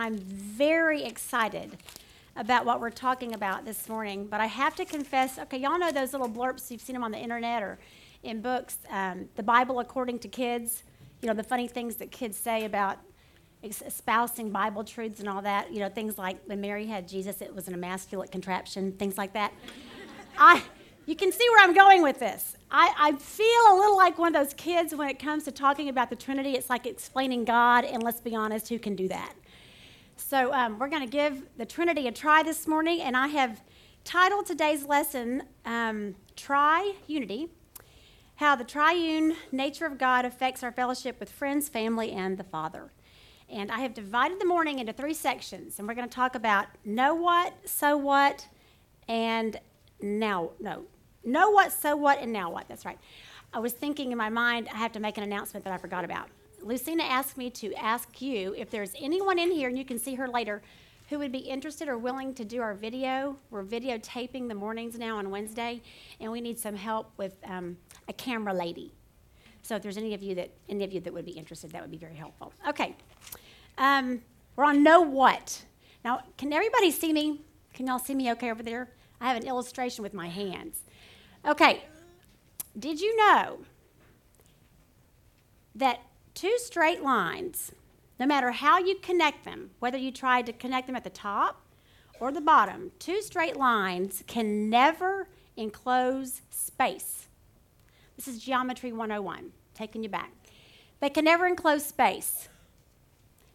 I'm very excited about what we're talking about this morning. But I have to confess okay, y'all know those little blurps, you've seen them on the internet or in books, um, the Bible according to kids, you know, the funny things that kids say about espousing Bible truths and all that, you know, things like when Mary had Jesus, it was an emasculate contraption, things like that. I, you can see where I'm going with this. I, I feel a little like one of those kids when it comes to talking about the Trinity. It's like explaining God, and let's be honest, who can do that? So um, we're going to give the Trinity a try this morning, and I have titled today's lesson um, Try Unity How the Triune Nature of God Affects Our Fellowship with Friends, Family, and the Father. And I have divided the morning into three sections, and we're going to talk about know what, so what, and now, no, know what, so what, and now what. That's right. I was thinking in my mind, I have to make an announcement that I forgot about. Lucina asked me to ask you if there's anyone in here, and you can see her later, who would be interested or willing to do our video. We're videotaping the mornings now on Wednesday, and we need some help with um, a camera lady. So if there's any of you that any of you that would be interested, that would be very helpful. Okay, um, we're on know what. Now, can everybody see me? Can y'all see me okay over there? I have an illustration with my hands. Okay, did you know that two straight lines, no matter how you connect them, whether you try to connect them at the top or the bottom, two straight lines can never enclose space. This is Geometry 101, taking you back. They can never enclose space.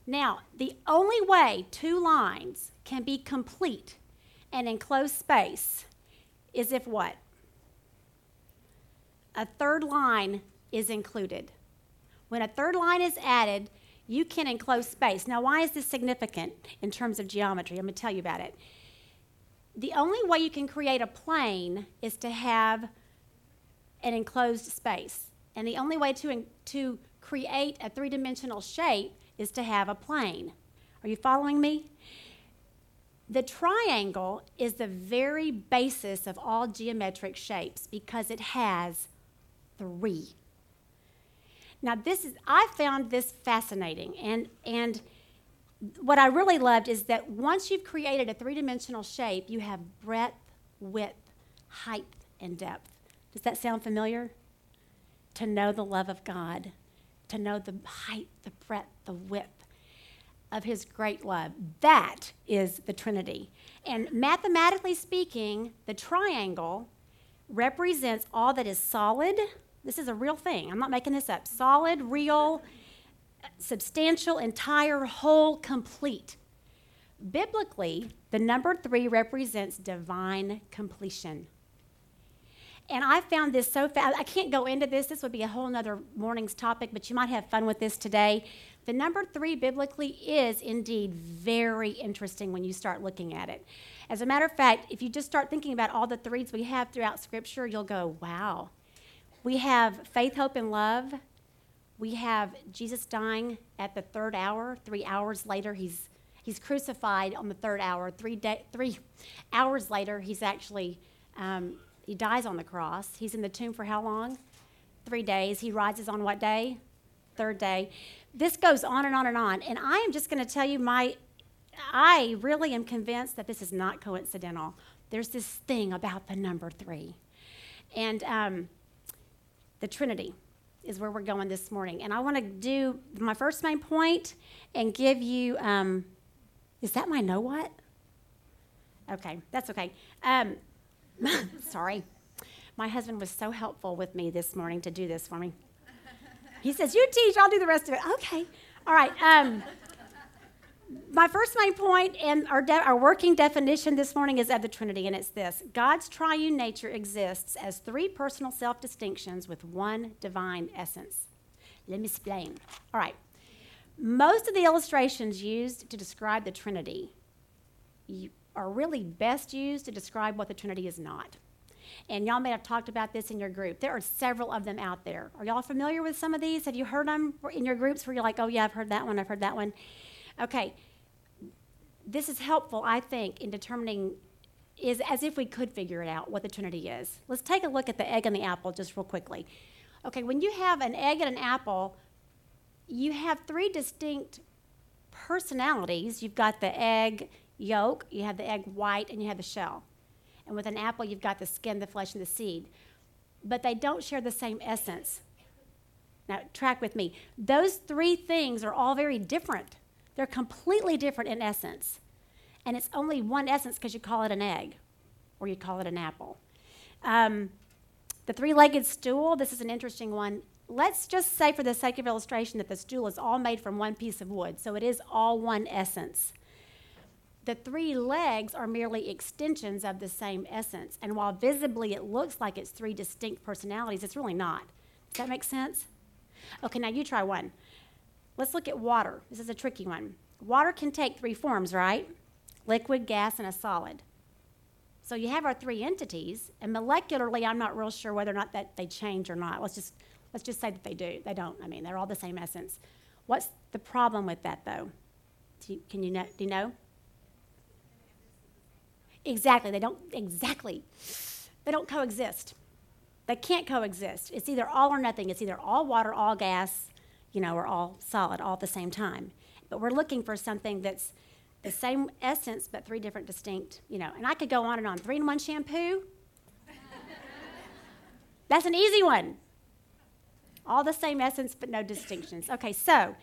Now, the only way two lines can be complete and enclose space is if what? A third line is included. When a third line is added, you can enclose space. Now, why is this significant in terms of geometry? I'm going to tell you about it. The only way you can create a plane is to have an enclosed space. And the only way to, to create a three dimensional shape is to have a plane. Are you following me? The triangle is the very basis of all geometric shapes because it has three now, this is, I found this fascinating. And, and what I really loved is that once you've created a three dimensional shape, you have breadth, width, height, and depth. Does that sound familiar? To know the love of God, to know the height, the breadth, the width of His great love. That is the Trinity. And mathematically speaking, the triangle represents all that is solid this is a real thing. I'm not making this up. Solid, real, substantial, entire, whole, complete. Biblically, the number three represents divine completion. And I found this so fast. I can't go into this. This would be a whole other morning's topic, but you might have fun with this today. The number three biblically is indeed very interesting when you start looking at it. As a matter of fact, if you just start thinking about all the threes we have throughout Scripture, you'll go, wow, we have faith, hope, and love. We have Jesus dying at the third hour. Three hours later, he's, he's crucified on the third hour. Three, day, three hours later, he's actually, um, he dies on the cross. He's in the tomb for how long? Three days. He rises on what day? Third day. This goes on and on and on. And I am just going to tell you my, I really am convinced that this is not coincidental. There's this thing about the number three. And, um, the Trinity is where we're going this morning. And I want to do my first main point and give you um, is that my know what? Okay, that's okay. Um, sorry. My husband was so helpful with me this morning to do this for me. He says, You teach, I'll do the rest of it. Okay. All right. Um, my first main point and our, de- our working definition this morning is of the Trinity, and it's this God's triune nature exists as three personal self distinctions with one divine essence. Let me explain. All right. Most of the illustrations used to describe the Trinity are really best used to describe what the Trinity is not. And y'all may have talked about this in your group. There are several of them out there. Are y'all familiar with some of these? Have you heard them in your groups where you're like, oh, yeah, I've heard that one, I've heard that one? Okay, this is helpful, I think, in determining is as if we could figure it out what the Trinity is. Let's take a look at the egg and the apple just real quickly. Okay, when you have an egg and an apple, you have three distinct personalities, you've got the egg yolk, you have the egg white, and you have the shell. And with an apple, you've got the skin, the flesh, and the seed. But they don't share the same essence. Now, track with me. Those three things are all very different. They're completely different in essence. And it's only one essence because you call it an egg or you call it an apple. Um, the three legged stool, this is an interesting one. Let's just say, for the sake of illustration, that the stool is all made from one piece of wood, so it is all one essence. The three legs are merely extensions of the same essence, and while visibly it looks like it's three distinct personalities, it's really not. Does that make sense? Okay, now you try one. Let's look at water. This is a tricky one. Water can take three forms, right? Liquid, gas, and a solid. So you have our three entities, and molecularly, I'm not real sure whether or not that they change or not. Let's just let's just say that they do. They don't. I mean, they're all the same essence. What's the problem with that, though? You, can you know? Do you know? Exactly. They don't. Exactly. They don't coexist. They can't coexist. It's either all or nothing. It's either all water, all gas, you know, are all solid, all at the same time. But we're looking for something that's the same essence, but three different distinct, you know. And I could go on and on. Three in one shampoo. That's an easy one. All the same essence, but no distinctions. Okay, so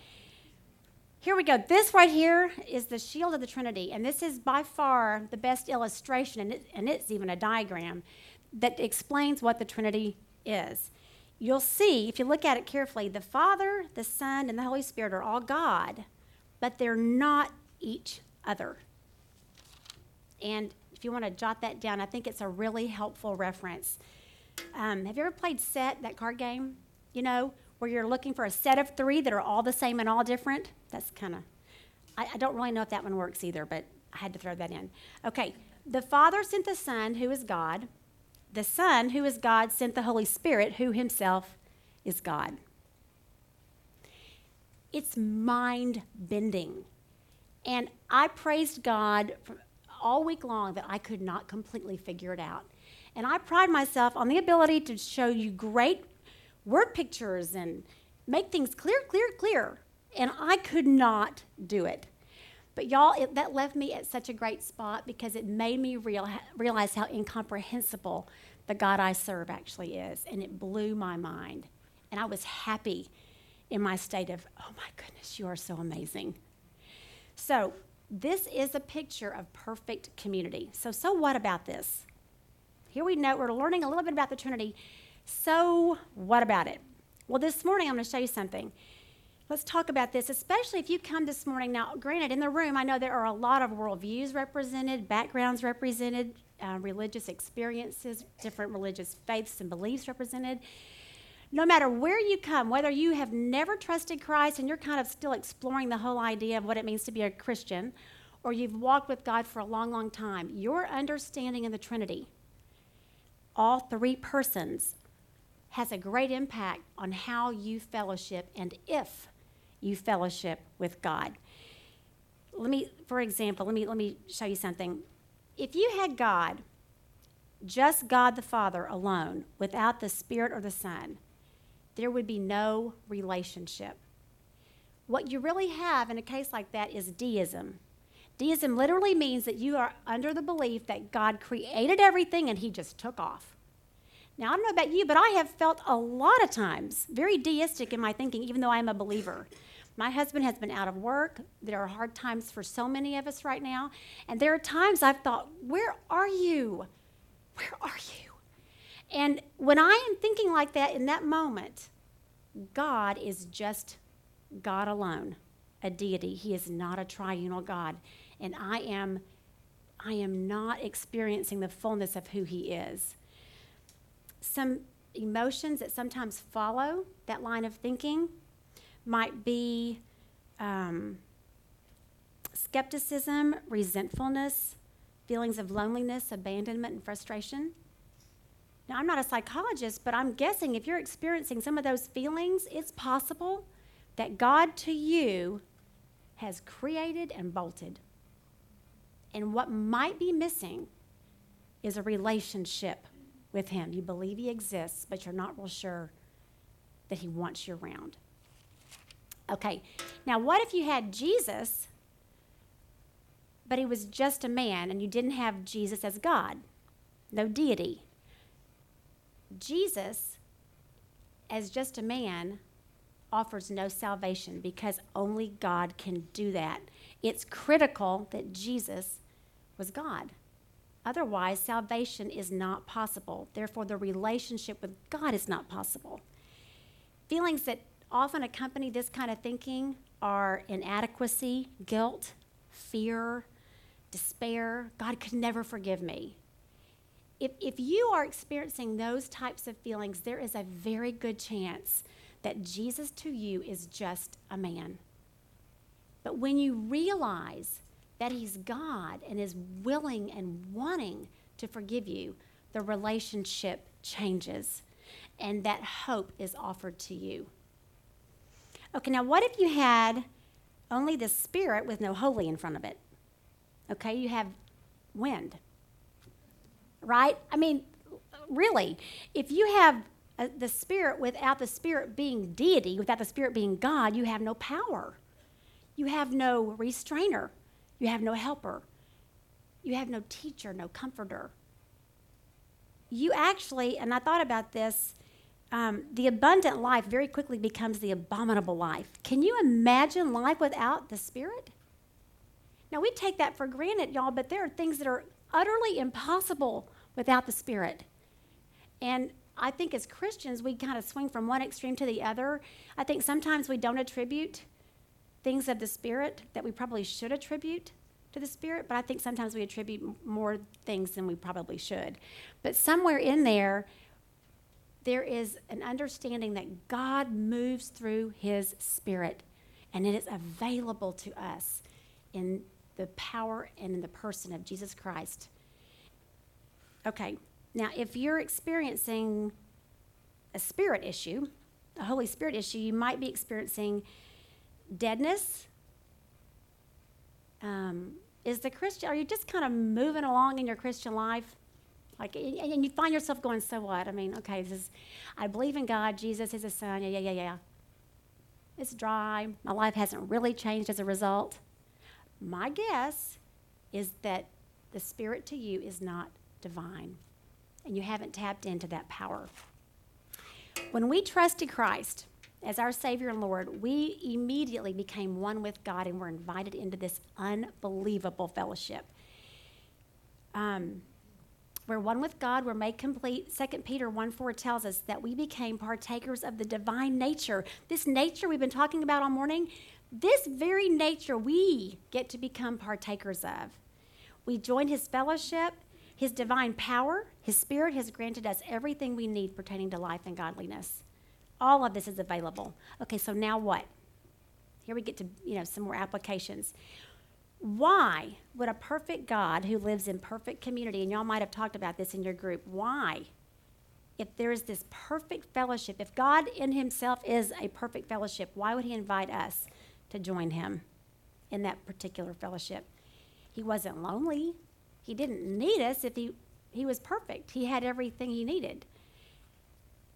here we go. This right here is the shield of the Trinity, and this is by far the best illustration, and, it, and it's even a diagram that explains what the Trinity is. You'll see, if you look at it carefully, the Father, the Son, and the Holy Spirit are all God, but they're not each other. And if you want to jot that down, I think it's a really helpful reference. Um, have you ever played set, that card game? You know, where you're looking for a set of three that are all the same and all different? That's kind of, I, I don't really know if that one works either, but I had to throw that in. Okay, the Father sent the Son, who is God. The Son, who is God, sent the Holy Spirit, who himself is God. It's mind bending and I praised God all week long that I could not completely figure it out. And I pride myself on the ability to show you great word pictures and make things clear, clear, clear. And I could not do it. But y'all, it, that left me at such a great spot because it made me real, realize how incomprehensible the God I serve actually is. And it blew my mind. And I was happy in my state of, oh my goodness, you are so amazing. So, this is a picture of perfect community. So, so what about this? Here we know we're learning a little bit about the Trinity. So, what about it? Well, this morning I'm going to show you something. Let's talk about this, especially if you come this morning. Now, granted, in the room, I know there are a lot of worldviews represented, backgrounds represented, uh, religious experiences, different religious faiths and beliefs represented no matter where you come, whether you have never trusted Christ and you're kind of still exploring the whole idea of what it means to be a Christian, or you've walked with God for a long, long time, your understanding of the Trinity, all three persons, has a great impact on how you fellowship and if you fellowship with God. Let me, for example, let me, let me show you something. If you had God, just God the Father alone, without the Spirit or the Son, there would be no relationship. What you really have in a case like that is deism. Deism literally means that you are under the belief that God created everything and he just took off. Now, I don't know about you, but I have felt a lot of times very deistic in my thinking, even though I'm a believer. My husband has been out of work. There are hard times for so many of us right now. And there are times I've thought, where are you? Where are you? And when I am thinking like that in that moment, God is just God alone, a deity. He is not a triunal God. And I am I am not experiencing the fullness of who he is. Some emotions that sometimes follow that line of thinking might be um, skepticism, resentfulness, feelings of loneliness, abandonment, and frustration. Now, I'm not a psychologist, but I'm guessing if you're experiencing some of those feelings, it's possible that God to you has created and bolted. And what might be missing is a relationship with Him. You believe He exists, but you're not real sure that He wants you around. Okay, now what if you had Jesus but he was just a man, and you didn't have Jesus as God, no deity. Jesus, as just a man, offers no salvation because only God can do that. It's critical that Jesus was God. Otherwise, salvation is not possible. Therefore, the relationship with God is not possible. Feelings that often accompany this kind of thinking are inadequacy, guilt, fear, despair. God could never forgive me. If, if you are experiencing those types of feelings, there is a very good chance that Jesus to you is just a man. But when you realize that he's God and is willing and wanting to forgive you, the relationship changes and that hope is offered to you. Okay, now what if you had only the Spirit with no holy in front of it? Okay, you have wind, right? I mean, really, if you have uh, the Spirit without the Spirit being deity, without the Spirit being God, you have no power. You have no restrainer. You have no helper. You have no teacher, no comforter. You actually, and I thought about this, um, the abundant life very quickly becomes the abominable life. Can you imagine life without the Spirit? Now, we take that for granted, y'all, but there are things that are utterly impossible without the Spirit. And I think as Christians, we kind of swing from one extreme to the other. I think sometimes we don't attribute things of the Spirit that we probably should attribute to the Spirit, but I think sometimes we attribute more things than we probably should. But somewhere in there, there is an understanding that God moves through His Spirit, and it is available to us in the power and in the person of Jesus Christ. Okay, now if you're experiencing a spirit issue, a Holy Spirit issue, you might be experiencing deadness. Um, is the Christian, are you just kind of moving along in your Christian life? Like, and you find yourself going, so what? I mean, okay, this is, I believe in God, Jesus is a son, yeah, yeah, yeah, yeah. It's dry. My life hasn't really changed as a result. My guess is that the Spirit to you is not divine, and you haven't tapped into that power. When we trusted Christ as our Savior and Lord, we immediately became one with God and were invited into this unbelievable fellowship. Um, we're one with God, we're made complete. 2 Peter 1 4 tells us that we became partakers of the divine nature. This nature we've been talking about all morning, this very nature we get to become partakers of. We join his fellowship, his divine power, his spirit has granted us everything we need pertaining to life and godliness. All of this is available. Okay, so now what? Here we get to, you know, some more applications. Why would a perfect God who lives in perfect community, and y'all might have talked about this in your group, why, if there is this perfect fellowship, if God in Himself is a perfect fellowship, why would He invite us to join him in that particular fellowship. He wasn't lonely. He didn't need us if he, he was perfect. He had everything he needed.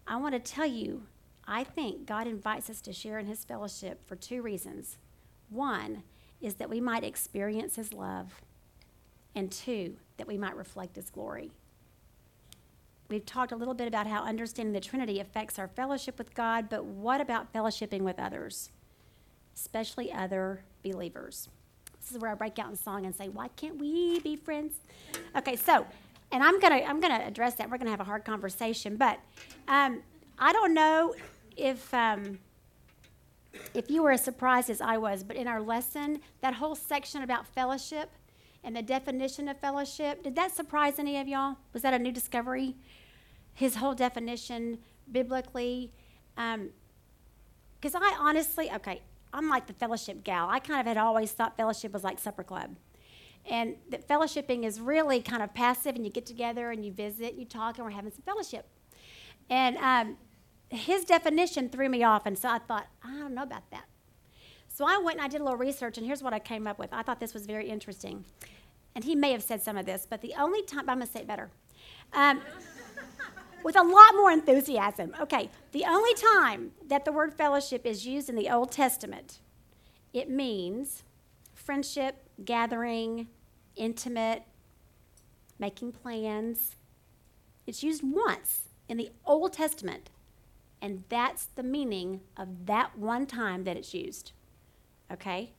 I want to tell you, I think God invites us to share in his fellowship for two reasons. One is that we might experience his love, and two, that we might reflect his glory. We've talked a little bit about how understanding the Trinity affects our fellowship with God, but what about fellowshipping with others? especially other believers. This is where I break out in song and say, Why can't we be friends? Okay, so, and I'm gonna I'm gonna address that. We're gonna have a hard conversation, but um, I don't know if um, if you were as surprised as I was, but in our lesson, that whole section about fellowship and the definition of fellowship, did that surprise any of y'all? Was that a new discovery? His whole definition biblically. Because um, I honestly, okay, I'm like the fellowship gal. I kind of had always thought fellowship was like supper club. And that fellowshipping is really kind of passive, and you get together and you visit, and you talk, and we're having some fellowship. And um, his definition threw me off, and so I thought, I don't know about that. So I went and I did a little research, and here's what I came up with. I thought this was very interesting. And he may have said some of this, but the only time, I'm going to say it better. Um, with a lot more enthusiasm. Okay, the only time that the word fellowship is used in the Old Testament, it means friendship, gathering, intimate, making plans. It's used once in the Old Testament, and that's the meaning of that one time that it's used. Okay?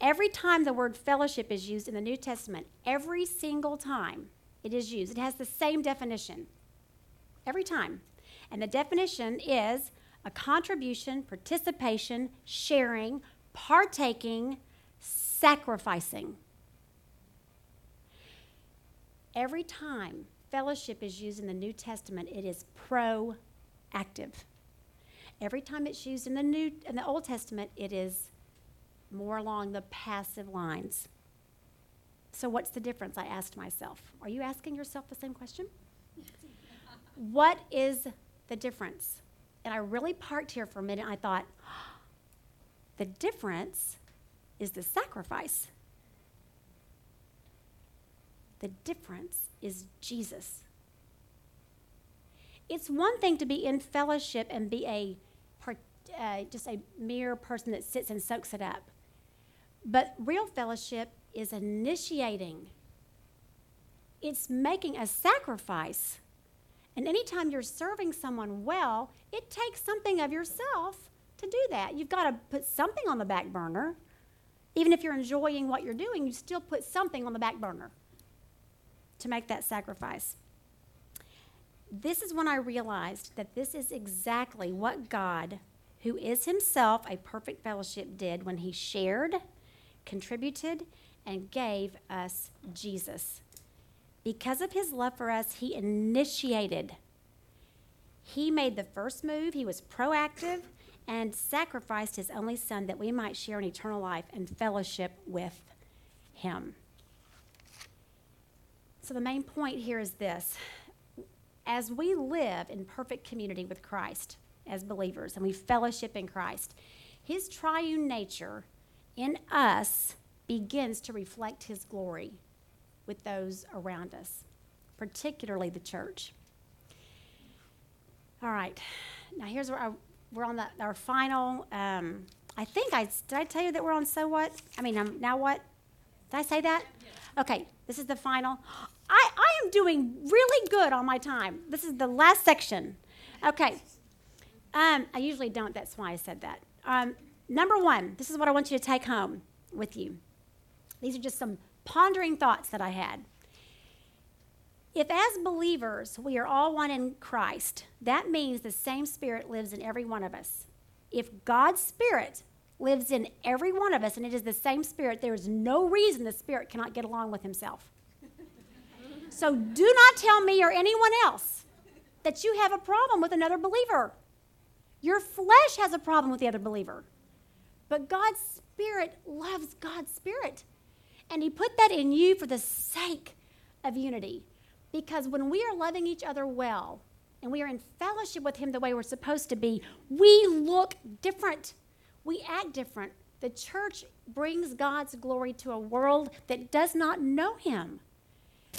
Every time the word fellowship is used in the New Testament, every single time it is used, it has the same definition. Every time. And the definition is a contribution, participation, sharing, partaking, sacrificing. Every time fellowship is used in the New Testament, it is proactive. Every time it's used in the New in the Old Testament, it is more along the passive lines. So what's the difference? I asked myself. Are you asking yourself the same question? what is the difference? And I really parked here for a minute. And I thought, the difference is the sacrifice. The difference is Jesus. It's one thing to be in fellowship and be a uh, just a mere person that sits and soaks it up. But real fellowship is initiating. It's making a sacrifice. And anytime you're serving someone well, it takes something of yourself to do that. You've got to put something on the back burner. Even if you're enjoying what you're doing, you still put something on the back burner to make that sacrifice. This is when I realized that this is exactly what God, who is himself a perfect fellowship, did when he shared, contributed, and gave us Jesus. Because of his love for us, he initiated. He made the first move, he was proactive, and sacrificed his only son that we might share an eternal life and fellowship with him. So, the main point here is this as we live in perfect community with Christ as believers and we fellowship in Christ, his triune nature in us begins to reflect his glory with those around us, particularly the church. All right, now here's where I we're on the, our final. Um, I think I did. I tell you that we're on so what? I mean, um, now what? Did I say that? Okay, this is the final. I, I am doing really good on my time. This is the last section. Okay. Um, I usually don't. That's why I said that. Um, number one, this is what I want you to take home with you. These are just some pondering thoughts that I had. If, as believers, we are all one in Christ, that means the same Spirit lives in every one of us. If God's Spirit lives in every one of us and it is the same Spirit, there is no reason the Spirit cannot get along with Himself. So do not tell me or anyone else that you have a problem with another believer. Your flesh has a problem with the other believer. But God's Spirit loves God's Spirit. And He put that in you for the sake of unity. Because when we are loving each other well and we are in fellowship with Him the way we're supposed to be, we look different. We act different. The church brings God's glory to a world that does not know Him.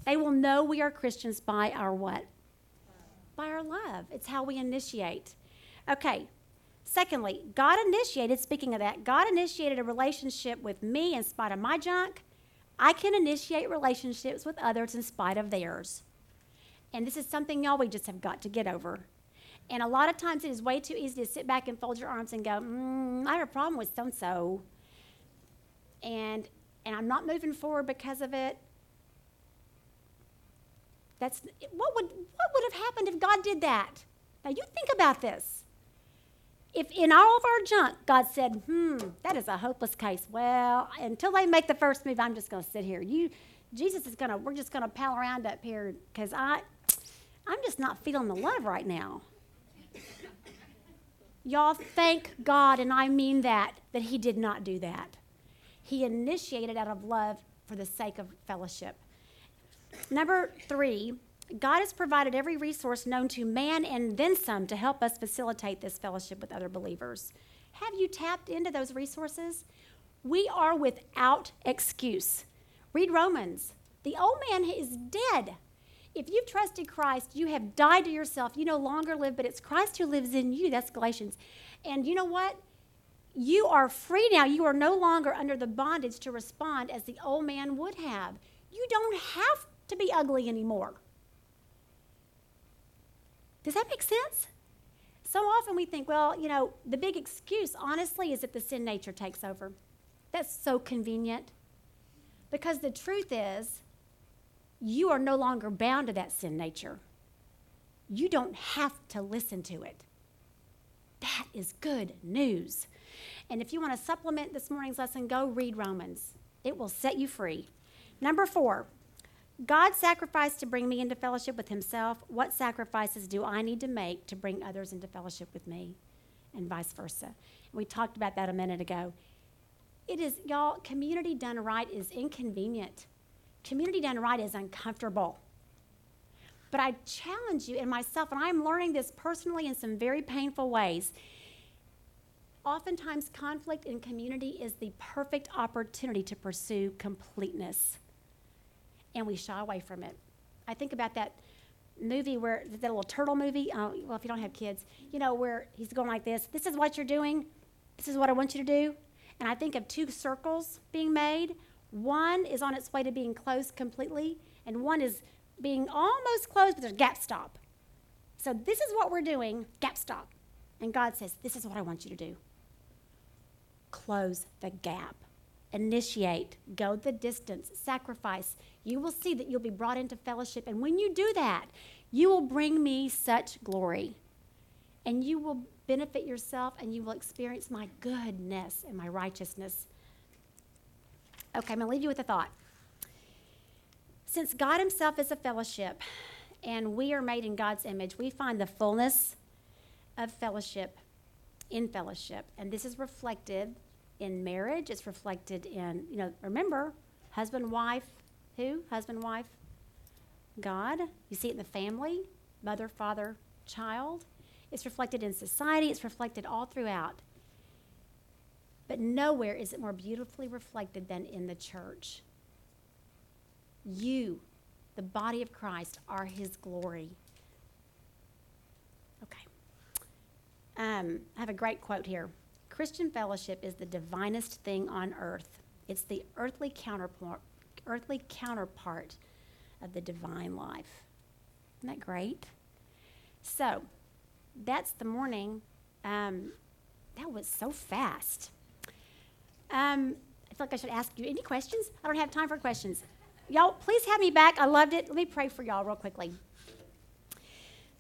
They will know we are Christians by our what? By our love. It's how we initiate. Okay. Secondly, God initiated, speaking of that, God initiated a relationship with me in spite of my junk I can initiate relationships with others in spite of theirs. And this is something y'all we just have got to get over. And a lot of times it is way too easy to sit back and fold your arms and go, mm, I have a problem with so and so. And and I'm not moving forward because of it. That's what would what would have happened if God did that? Now you think about this. If in all of our junk, God said, hmm, that is a hopeless case. Well, until they make the first move, I'm just going to sit here. You, Jesus is going to, we're just going to pal around up here because I, I'm just not feeling the love right now. Y'all thank God, and I mean that, that He did not do that. He initiated out of love for the sake of fellowship. Number three, God has provided every resource known to man and then some to help us facilitate this fellowship with other believers. Have you tapped into those resources? We are without excuse. Read Romans. The old man is dead. If you've trusted Christ, you have died to yourself. You no longer live, but it's Christ who lives in you. That's Galatians. And you know what? you are free now. You are no longer under the bondage to respond as the old man would have. You don't have to be ugly anymore. Does that make sense? So often we think, well, you know, the big excuse, honestly, is that the sin nature takes over. That's so convenient. Because the truth is, you are no longer bound to that sin nature. You don't have to listen to it. That is good news. And if you want to supplement this morning's lesson, go read Romans. It will set you free. Number four, God sacrificed to bring me into fellowship with Himself. What sacrifices do I need to make to bring others into fellowship with me? And vice versa. We talked about that a minute ago. It is, y'all, community done right is inconvenient. Community done right is uncomfortable. But I challenge you and myself, and I'm learning this personally in some very painful ways. Oftentimes, conflict in community is the perfect opportunity to pursue completeness and we shy away from it. I think about that movie where that little turtle movie. Uh, well, if you don't have kids, you know where he's going like this. This is what you're doing. This is what I want you to do. And I think of two circles being made. One is on its way to being closed completely, and one is being almost closed, but there's gap stop. So this is what we're doing. Gap stop. And God says, "This is what I want you to do." Close the gap initiate, go the distance, sacrifice, you will see that you'll be brought into fellowship. And when you do that, you will bring me such glory. And you will benefit yourself and you will experience my goodness and my righteousness. Okay, I'm going to leave you with a thought. Since God Himself is a fellowship and we are made in God's image, we find the fullness of fellowship in fellowship. And this is reflected in marriage. It's reflected in, you know, remember, husband, wife, who? Husband, wife, God. You see it in the family, mother, father, child. It's reflected in society. It's reflected all throughout. But nowhere is it more beautifully reflected than in the church. You, the body of Christ, are his glory. Okay. Um, I have a great quote here. Christian fellowship is the divinest thing on earth. It's the earthly counterpart, earthly counterpart of the divine life. Isn't that great? So, that's the morning. Um, that was so fast. Um, I feel like I should ask you any questions. I don't have time for questions. Y'all, please have me back. I loved it. Let me pray for y'all real quickly.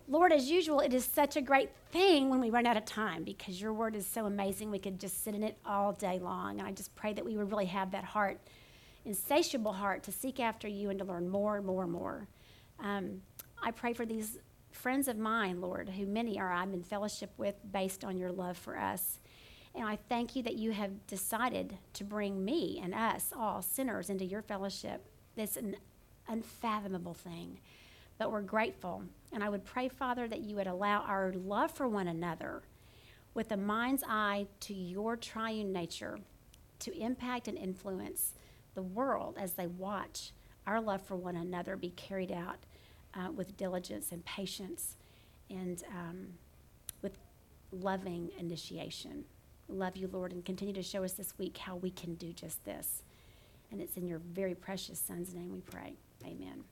Lord, as usual, it is such a great thing when we run out of time because your word is so amazing. We could just sit in it all day long. And I just pray that we would really have that heart, insatiable heart, to seek after you and to learn more and more and more. Um, I pray for these friends of mine, Lord, who many are I'm in fellowship with based on your love for us. And I thank you that you have decided to bring me and us, all sinners, into your fellowship. That's an unfathomable thing but we're grateful. And I would pray, Father, that you would allow our love for one another with a mind's eye to your triune nature to impact and influence the world as they watch our love for one another be carried out uh, with diligence and patience and um, with loving initiation. Love you, Lord, and continue to show us this week how we can do just this. And it's in your very precious Son's name we pray. Amen.